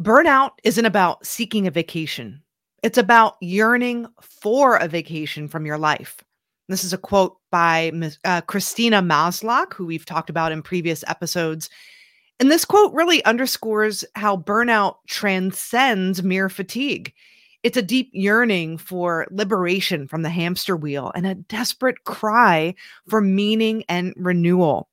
Burnout isn't about seeking a vacation, it's about yearning for a vacation from your life. This is a quote by uh, Christina Maslach, who we've talked about in previous episodes. And this quote really underscores how burnout transcends mere fatigue. It's a deep yearning for liberation from the hamster wheel and a desperate cry for meaning and renewal.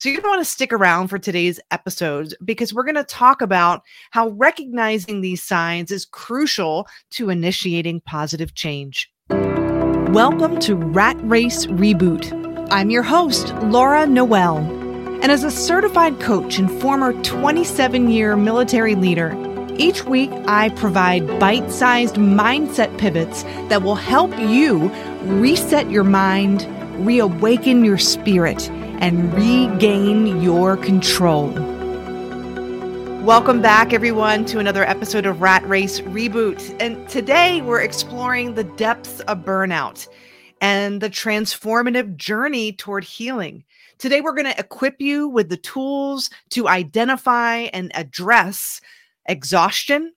So you're going to want to stick around for today's episode because we're going to talk about how recognizing these signs is crucial to initiating positive change. Welcome to Rat Race Reboot. I'm your host, Laura Noel. And as a certified coach and former 27 year military leader, each week I provide bite sized mindset pivots that will help you reset your mind, reawaken your spirit and regain your control. Welcome back, everyone, to another episode of Rat Race Reboot. And today we're exploring the depths of burnout and the transformative journey toward healing. Today, we're going to equip you with the tools to identify and address exhaustion,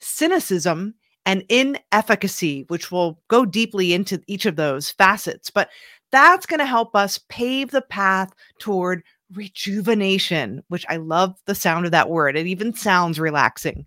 cynicism, and inefficacy, which will go deeply into each of those facets. But that's going to help us pave the path toward rejuvenation, which I love the sound of that word. It even sounds relaxing.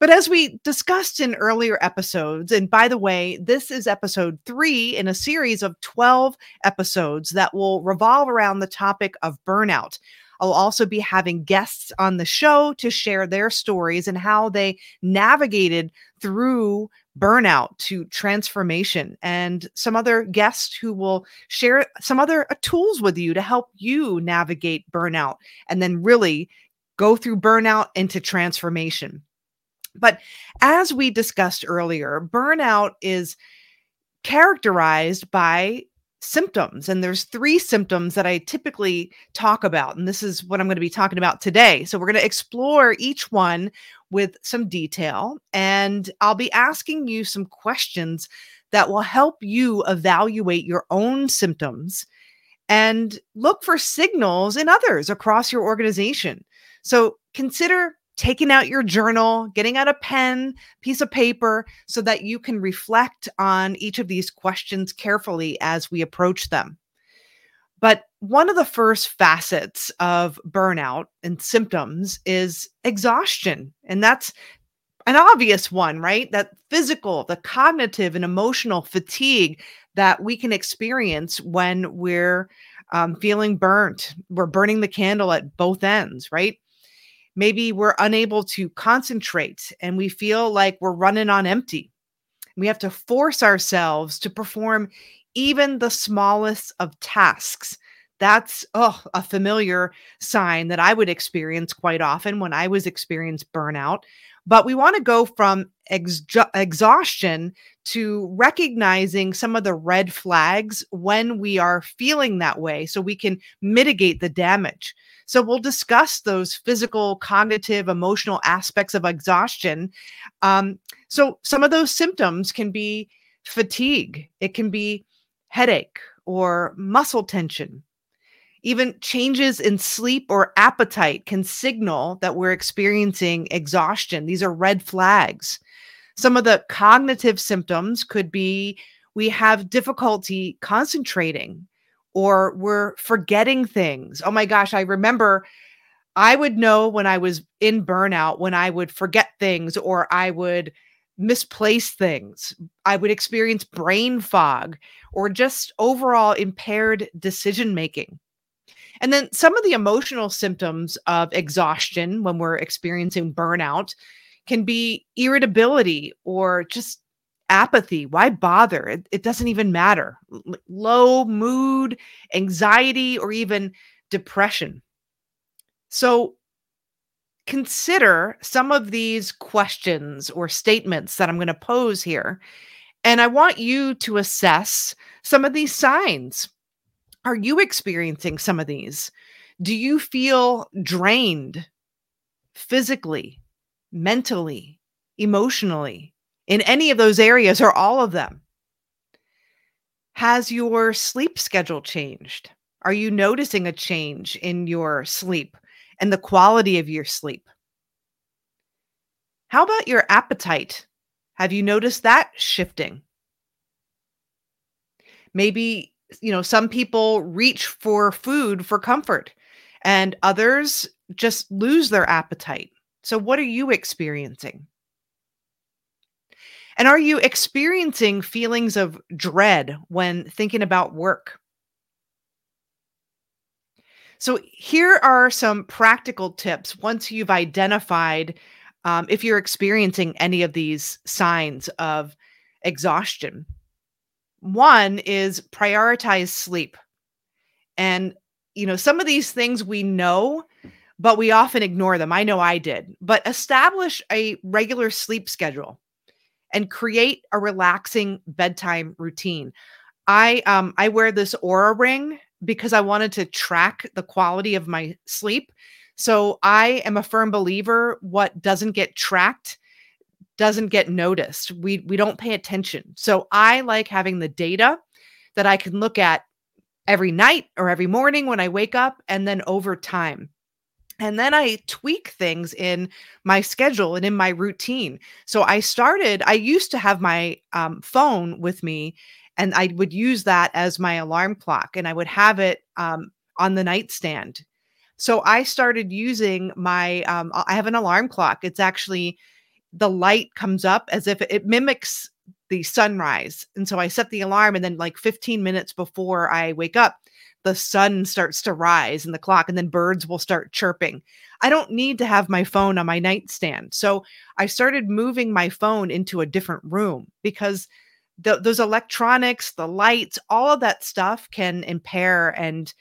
But as we discussed in earlier episodes, and by the way, this is episode three in a series of 12 episodes that will revolve around the topic of burnout. I'll also be having guests on the show to share their stories and how they navigated through burnout to transformation and some other guests who will share some other uh, tools with you to help you navigate burnout and then really go through burnout into transformation. But as we discussed earlier, burnout is characterized by symptoms and there's three symptoms that I typically talk about and this is what I'm going to be talking about today. So we're going to explore each one with some detail and I'll be asking you some questions that will help you evaluate your own symptoms and look for signals in others across your organization. So consider taking out your journal, getting out a pen, piece of paper, so that you can reflect on each of these questions carefully as we approach them. But one of the first facets of burnout and symptoms is exhaustion. And that's an obvious one, right? That physical, the cognitive and emotional fatigue that we can experience when we're um, feeling burnt. We're burning the candle at both ends, right? Maybe we're unable to concentrate and we feel like we're running on empty. We have to force ourselves to perform even the smallest of tasks. That's oh, a familiar sign that I would experience quite often when I was experiencing burnout. But we want to go from ex- exhaustion to recognizing some of the red flags when we are feeling that way so we can mitigate the damage. So we'll discuss those physical, cognitive, emotional aspects of exhaustion. Um, so some of those symptoms can be fatigue, it can be headache or muscle tension. Even changes in sleep or appetite can signal that we're experiencing exhaustion. These are red flags. Some of the cognitive symptoms could be we have difficulty concentrating or we're forgetting things. Oh my gosh, I remember I would know when I was in burnout when I would forget things or I would misplace things. I would experience brain fog or just overall impaired decision making. And then some of the emotional symptoms of exhaustion when we're experiencing burnout can be irritability or just apathy why bother it, it doesn't even matter L- low mood anxiety or even depression so consider some of these questions or statements that i'm going to pose here and i want you to assess some of these signs are you experiencing some of these do you feel drained physically mentally emotionally in any of those areas or all of them? Has your sleep schedule changed? Are you noticing a change in your sleep and the quality of your sleep? How about your appetite? Have you noticed that shifting? Maybe, you know, some people reach for food for comfort and others just lose their appetite. So, what are you experiencing? And are you experiencing feelings of dread when thinking about work? So, here are some practical tips once you've identified um, if you're experiencing any of these signs of exhaustion. One is prioritize sleep. And, you know, some of these things we know, but we often ignore them. I know I did, but establish a regular sleep schedule and create a relaxing bedtime routine. I um I wear this Oura ring because I wanted to track the quality of my sleep. So I am a firm believer what doesn't get tracked doesn't get noticed. We we don't pay attention. So I like having the data that I can look at every night or every morning when I wake up and then over time. And then I tweak things in my schedule and in my routine. So I started, I used to have my um, phone with me and I would use that as my alarm clock and I would have it um, on the nightstand. So I started using my, um, I have an alarm clock. It's actually, the light comes up as if it mimics the sunrise. And so I set the alarm and then like 15 minutes before I wake up, the sun starts to rise in the clock and then birds will start chirping. I don't need to have my phone on my nightstand. So I started moving my phone into a different room because those electronics, the lights, all of that stuff can impair and,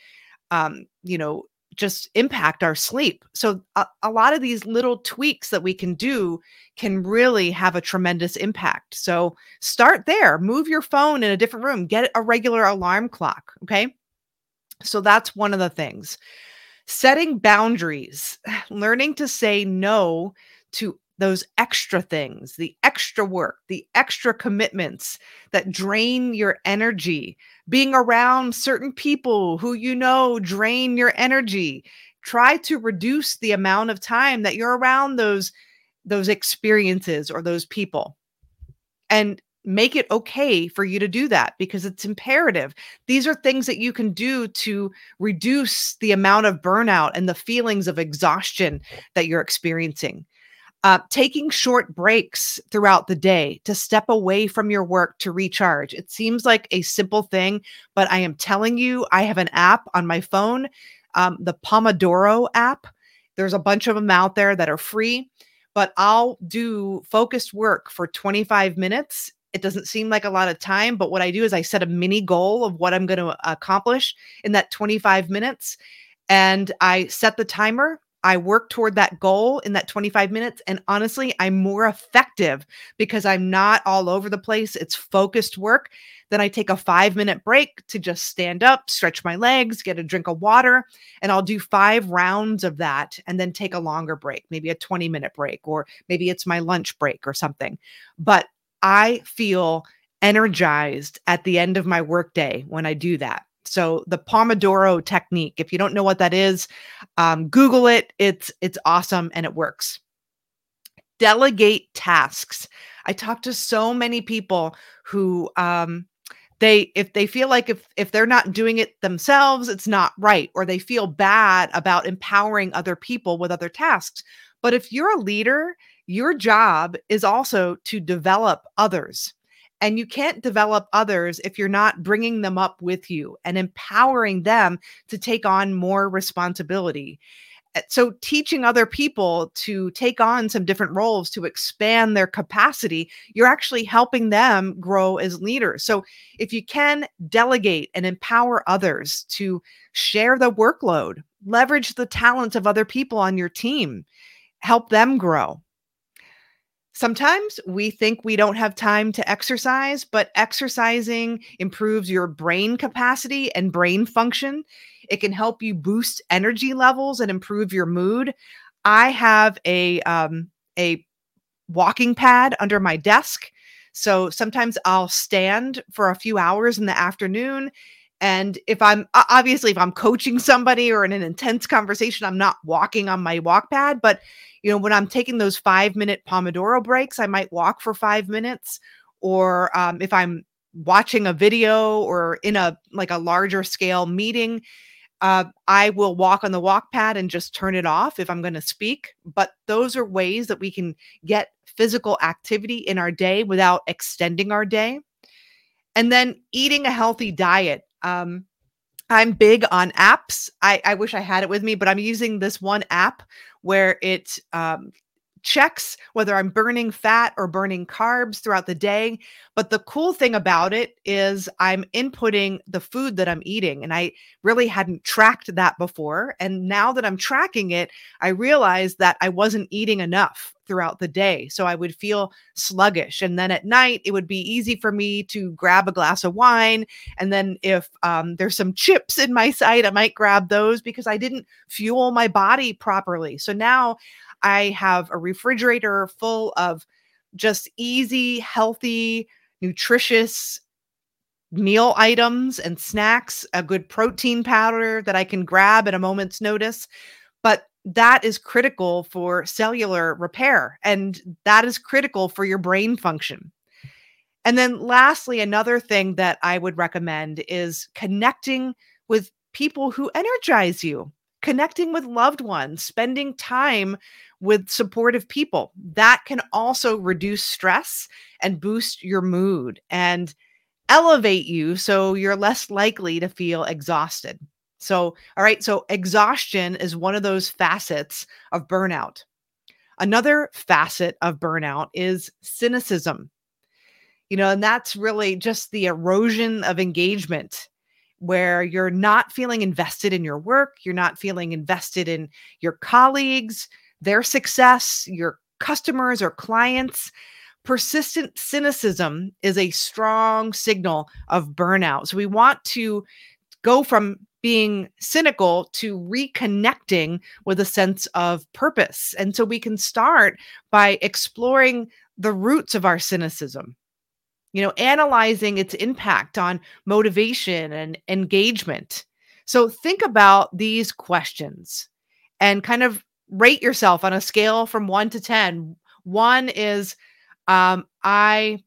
um, you know, just impact our sleep. So a, a, lot of these little tweaks that we can do can really have a tremendous impact. So start there, move your phone in a different room, get a regular alarm clock, okay? So that's one of the things. Setting boundaries, learning to say no to those extra things, the extra work, the extra commitments that drain your energy, being around certain people who you know drain your energy. Try to reduce the amount of time that you're around those those experiences or those people. And make it okay for you to do that because it's imperative. These are things that you can do to reduce the amount of burnout and the feelings of exhaustion that you're experiencing. Uh, taking short breaks throughout the day to step away from your work to recharge. It seems like a simple thing, but I am telling you, I have an app on my phone, um, the Pomodoro app. There's a bunch of them out there that are free, but I'll do focused work for 25 minutes it doesn't seem like a lot of time, but what I do is I set a mini goal of what I'm going to accomplish in that 25 minutes and I set the timer. I work toward that goal in that 25 minutes. And honestly, I'm more effective because I'm not all over the place. It's focused work. Then I take a five minute break to just stand up, stretch my legs, get a drink of water, and I'll do five rounds of that and then take a longer break, maybe a 20 minute break, or maybe it's my lunch break or something. But I feel energized at the end of my workday when I do that. So the Pomodoro technique, if you don't know what that is, um, Google it. It's it's awesome and it works. Delegate tasks. I talk to so many people who um, they if they feel like if if they're not doing it themselves, it's not right, or they feel bad about empowering other people with other tasks. But if you're a leader your job is also to develop others. And you can't develop others if you're not bringing them up with you and empowering them to take on more responsibility. Eh, so, teaching other people to take on some different roles to expand their capacity, you're actually helping them grow as leaders. So, if you can delegate and empower others to share the workload, leverage the talents of other people on your team, help them grow Sometimes we think we don't have time to exercise, but exercising improves your brain capacity and brain function. It can help you boost energy levels and improve your mood. I have a um, a walking pad under my desk. So sometimes I'll stand for a few hours in the afternoon And if I'm obviously if I'm coaching somebody or in an intense conversation, I'm not walking on my walk pad, but you know, when I'm taking those 5-minute Pomodoro breaks, I might walk for 5 minutes or um, if I'm watching a video or in a like a larger scale meeting, uh, I will walk on the walk pad and just turn it off if I'm going to speak. But those are ways that we can get physical activity in our day without extending our day. And then eating a healthy diet. Um, I'm big on apps. I, I wish I had it with me, but I'm using this one app where it um, checks whether I'm burning fat or burning carbs throughout the day. But the cool thing about it is I'm inputting the food that I'm eating. And I really hadn't tracked that before. And now that I'm tracking it, I realized that I wasn't eating enough throughout the day. So I would feel sluggish. And then at night, it would be easy for me to grab a glass of wine. And then if um, there's some chips in my sight, I might grab those because I didn't fuel my body properly. So now I have a refrigerator full of just easy, healthy, nutritious meal items and snacks, a good protein powder that I can grab at a moment's notice. But that is critical for cellular repair and that is critical for your brain function. And then, lastly, another thing that I would recommend is connecting with people who energize you, connecting with loved ones, spending time with supportive people. That can also reduce stress and boost your mood and elevate you so you're less likely to feel exhausted. So, all right, so exhaustion is one of those facets of burnout. Another facet of burnout is cynicism. You know, and that's really just the erosion of engagement where you're not feeling invested in your work, you're not feeling invested in your colleagues, their success, your customers or clients. Persistent cynicism is a strong signal of burnout. So we want to go from being cynical to reconnecting with a sense of purpose. And so we can start by exploring the roots of our cynicism, you know, analyzing its impact on motivation and engagement. So think about these questions and kind of rate yourself on a scale from 1 to 10 one is um i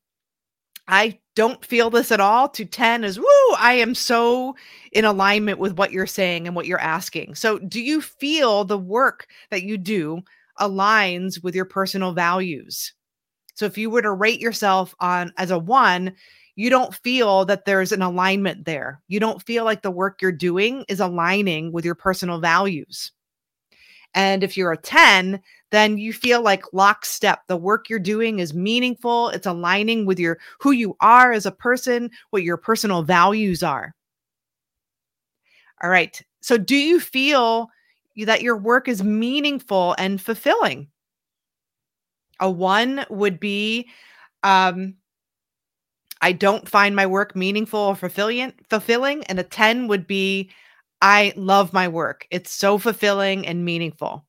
i don't feel this at all to 10 is woo i am so in alignment with what you're saying and what you're asking. So do you feel the work that you do aligns with your personal values? So if you were to rate yourself on as a 1 you don't feel that there's an alignment there. You don't feel like the work you're doing is aligning with your personal values and if you're a 10, then you feel like lockstep. The work you're doing is meaningful. It's aligning with your who you are as a person, what your personal values are. All right. So do you feel that your work is meaningful and fulfilling? A 1 would be um I don't find my work meaningful or fulfilling fulfilling and a 10 would be I love my work. It's so fulfilling and meaningful.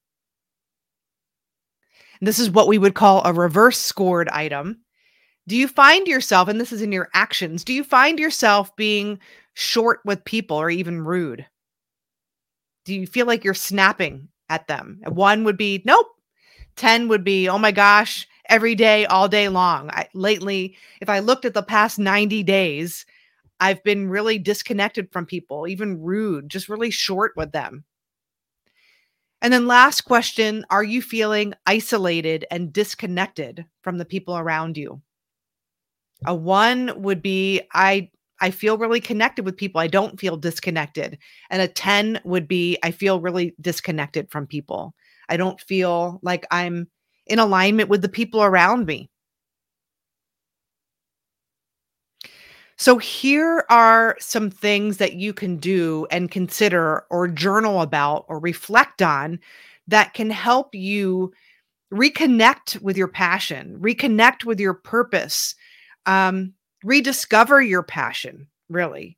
This is what we would call a reverse scored item. Do you find yourself, and this is in your actions, do you find yourself being short with people or even rude? Do you feel like you're snapping at them? One would be, nope. 10 would be, oh my gosh, every day, all day long. I, lately, if I looked at the past 90 days, I've been really disconnected from people, even rude, just really short with them. And then, last question Are you feeling isolated and disconnected from the people around you? A one would be I I feel really connected with people. I don't feel disconnected. And a 10 would be I feel really disconnected from people. I don't feel like I'm in alignment with the people around me. So, here are some things that you can do and consider or journal about or reflect on that can help you reconnect with your passion, reconnect with your purpose, um, rediscover your passion, really.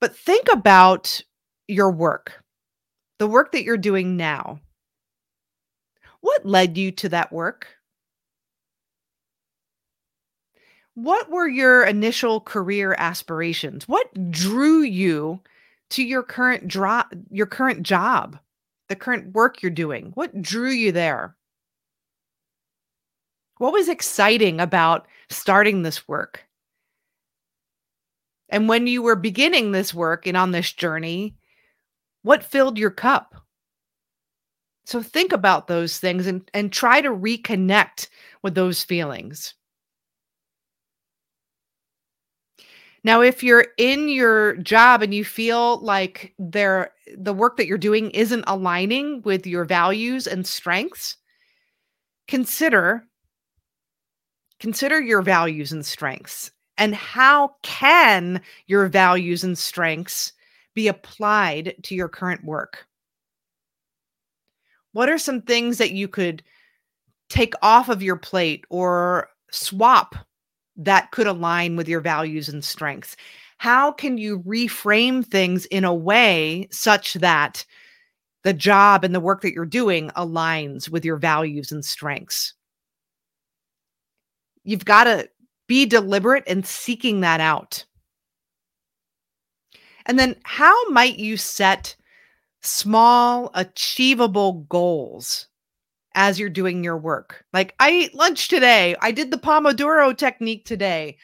But think about your work, the work that you're doing now. What led you to that work? What were your initial career aspirations? What drew you to your current job, your current job, the current work you're doing? What drew you there? What was exciting about starting this work? And when you were beginning this work and on this journey, what filled your cup? So think about those things and, and try to reconnect with those feelings. Now, if you're in your job and you feel like there the work that you're doing isn't aligning with your values and strengths, consider consider your values and strengths and how can your values and strengths be applied to your current work? What are some things that you could take off of your plate or swap that could align with your values and strengths? How can you reframe things in a way such that the job and the work that you're doing aligns with your values and strengths? You've got to be deliberate in seeking that out. And then, how might you set small, achievable goals as you're doing your work. Like I ate lunch today. I did the Pomodoro technique today.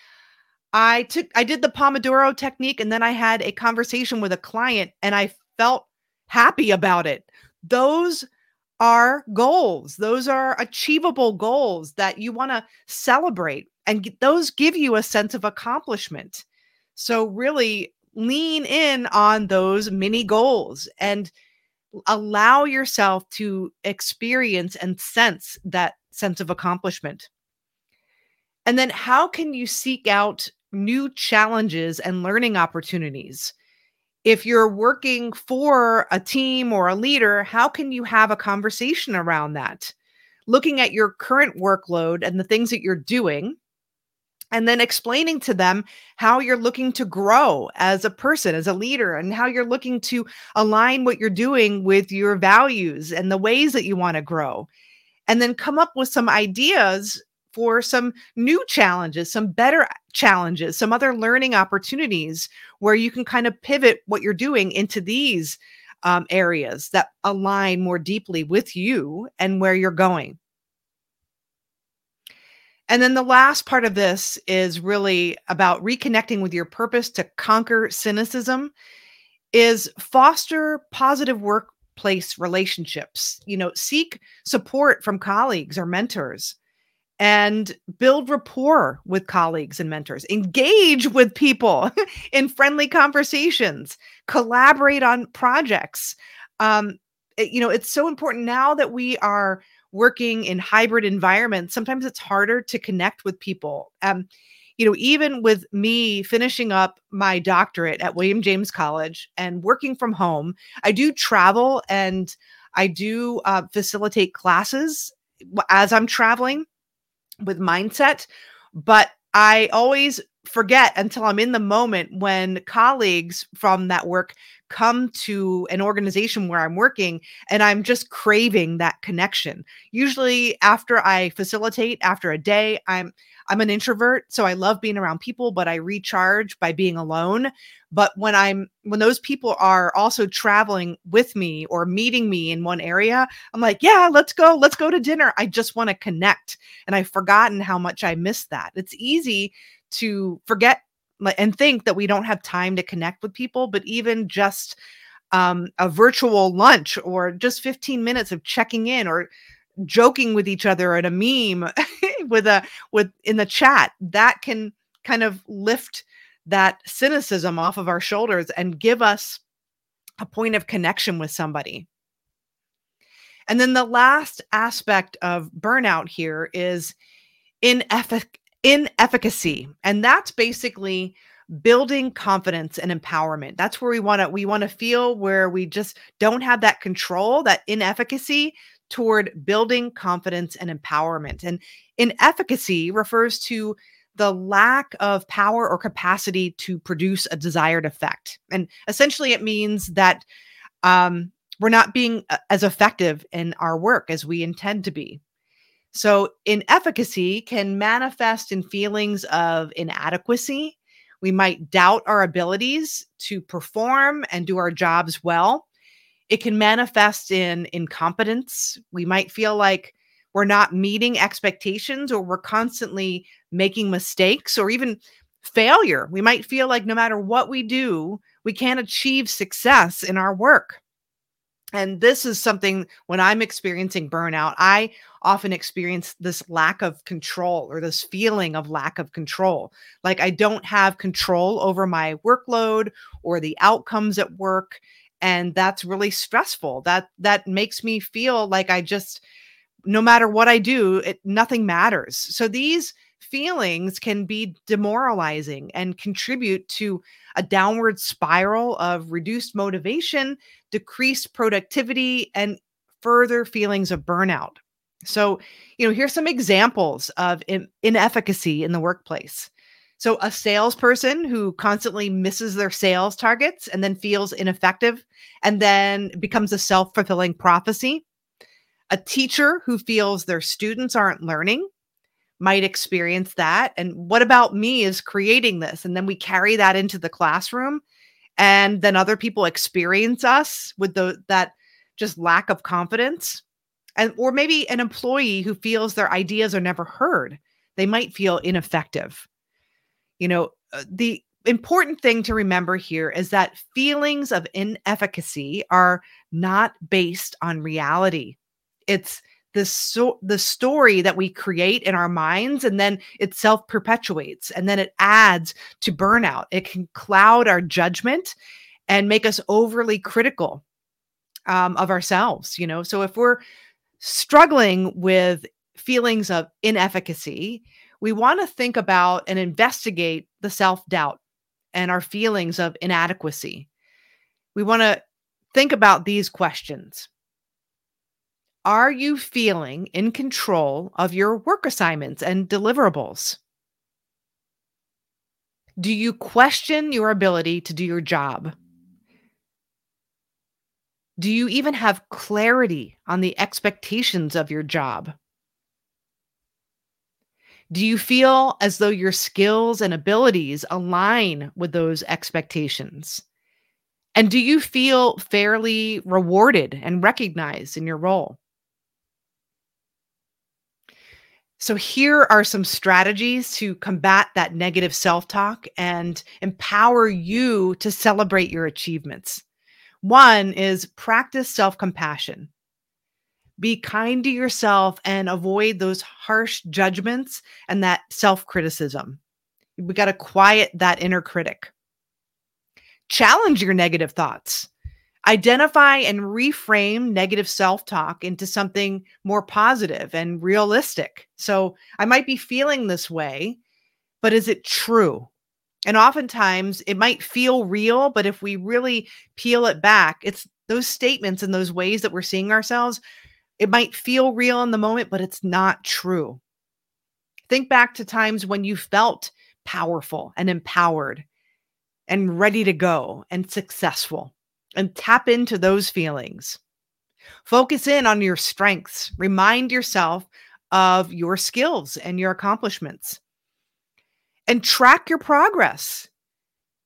I took I did the Pomodoro technique and then I had a conversation with a client and I felt happy about it. Those are goals. Those are achievable goals that you want to celebrate and those give you a sense of accomplishment. So really lean in on those mini goals and allow yourself to experience and sense that sense of accomplishment. And then, how can you seek out new challenges and learning opportunities? If you're working for a team or a leader, how can you have a conversation around that? Looking at your current workload and the things that you're doing, and then explaining to them how you're looking to grow as a person, as a leader, and how you're looking to align what you're doing with your values and the ways that you want to grow. And then come up with some ideas for some new challenges, some better challenges, some other learning opportunities where you can kind of pivot what you're doing into these um, areas that align more deeply with you and where you're going. And then the last part of this is really about reconnecting with your purpose to conquer cynicism is foster positive workplace relationships. You know, seek support from colleagues or mentors and build rapport with colleagues and mentors. Engage with people in friendly conversations, collaborate on projects. Um, it, you know, it's so important now that we are working in hybrid environments, sometimes it's harder to connect with people. Um, you know, even with me finishing up my doctorate at William James College and working from home, I do travel and I do uh, facilitate classes as I'm traveling with mindset. But I always forget until I'm in the moment when colleagues from that work come to an organization where I'm working and I'm just craving that connection. Usually after I facilitate after a day, I'm I'm an introvert, so I love being around people, but I recharge by being alone. But when I'm when those people are also traveling with me or meeting me in one area, I'm like, yeah, let's go, let's go to dinner. I just want to connect. And I've forgotten how much I miss that. It's easy to forget and think that we don't have time to connect with people, but even just um, a virtual lunch or just 15 minutes of checking in or joking with each other at a meme with a with in the chat that can kind of lift that cynicism off of our shoulders and give us a point of connection with somebody. And then the last aspect of burnout here is ineffic- inefficacy. And that's basically building confidence and empowerment. That's where we want to we want to feel where we just don't have that control, that inefficacy toward building confidence and empowerment. And inefficacy refers to the lack of power or capacity to produce a desired effect. And essentially it means that um, we're not being uh, as effective in our work as we intend to be. So, inefficacy can manifest in feelings of inadequacy. We might doubt our abilities to perform and do our jobs well. It can manifest in incompetence. We might feel like we're not meeting expectations or we're constantly making mistakes or even failure. We might feel like no matter what we do, we can't achieve success in our work. And this is something when I'm experiencing burnout, I often experience this lack of control or this feeling of lack of control. Like I don't have control over my workload or the outcomes at work and that's really stressful. That that makes me feel like I just no matter what I do, it nothing matters. So these feelings can be demoralizing and contribute to a downward spiral of reduced motivation, decreased productivity, and further feelings of burnout. So, you know, here's some examples of in- inefficacy in the workplace. So, a salesperson who constantly misses their sales targets and then feels ineffective and then becomes a self fulfilling prophecy. A teacher who feels their students aren't learning might experience that. And what about me is creating this? And then we carry that into the classroom. And then other people experience us with the that just lack of confidence. And or maybe an employee who feels their ideas are never heard. They might feel ineffective. You know, uh, the important thing to remember here is that feelings of inefficacy are not based on reality. It's the so the story that we create in our minds and then it self perpetuates and then it adds to burnout. It can cloud our judgment and make us overly critical um, of ourselves you know? So if we're struggling with feelings of inefficacy we want to think about and investigate the self doubt and our feelings of inadequacy. We want to think about these questions are you feeling in control of your work assignments and deliverables? Do you question your ability to do your job? Do you even have clarity on the expectations of your job? Do you feel as though your skills and abilities align with those expectations? And do you feel fairly rewarded and recognized in your role? So, here are some strategies to combat that negative self talk and empower you to celebrate your achievements. One is practice self compassion. Be kind to yourself and avoid those harsh judgments and that self criticism. We got to quiet that inner critic. Challenge your negative thoughts identify and reframe negative self talk into something more positive and realistic. So I might be feeling this way, but is it true? And oftentimes it might feel real, but if we really peel it back, it's those statements and those ways that we're seeing ourselves. It might feel real in the moment, but it's not true. Think back to times when you felt powerful and empowered and ready to go and successful and tap into those feelings. Focus in on your strengths. Remind yourself of your skills and your accomplishments. And track your progress.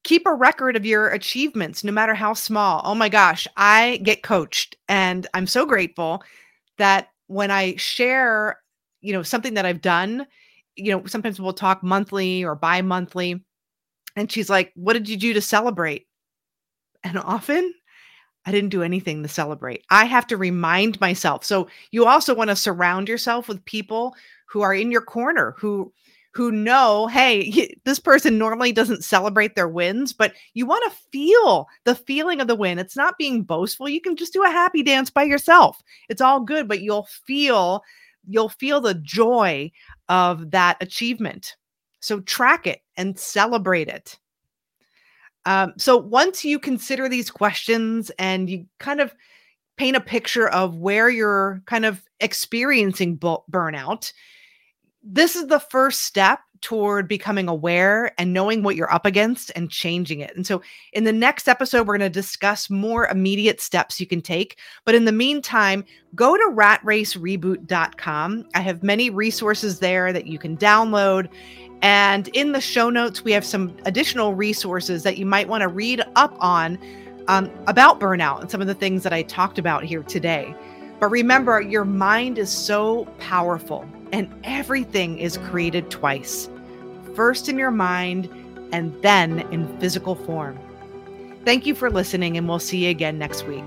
Keep a record of your achievements, no matter how small. Oh my gosh, I get coached, and I'm so grateful that when I share, you know, something that I've done, you know, sometimes we'll talk monthly or bi monthly. And she's like, What did you do to celebrate? And often I didn't do anything to celebrate. I have to remind myself. So you also want to surround yourself with people who are in your corner, who who know, hey, this person normally doesn't celebrate their wins, but you want to feel the feeling of the win. It's not being boastful. You can just do a happy dance by yourself. It's all good, but you'll feel you'll feel the joy of that achievement. So track it and celebrate it. Um, so once you consider these questions and you kind of paint a picture of where you're kind of experiencing bu- burnout, this is the first step toward becoming aware and knowing what you're up against and changing it. And so, in the next episode, we're going to discuss more immediate steps you can take. But in the meantime, go to ratracereboot.com. I have many resources there that you can download. And in the show notes, we have some additional resources that you might want to read up on um, about burnout and some of the things that I talked about here today. But remember, your mind is so powerful and everything is created twice first in your mind and then in physical form. Thank you for listening, and we'll see you again next week.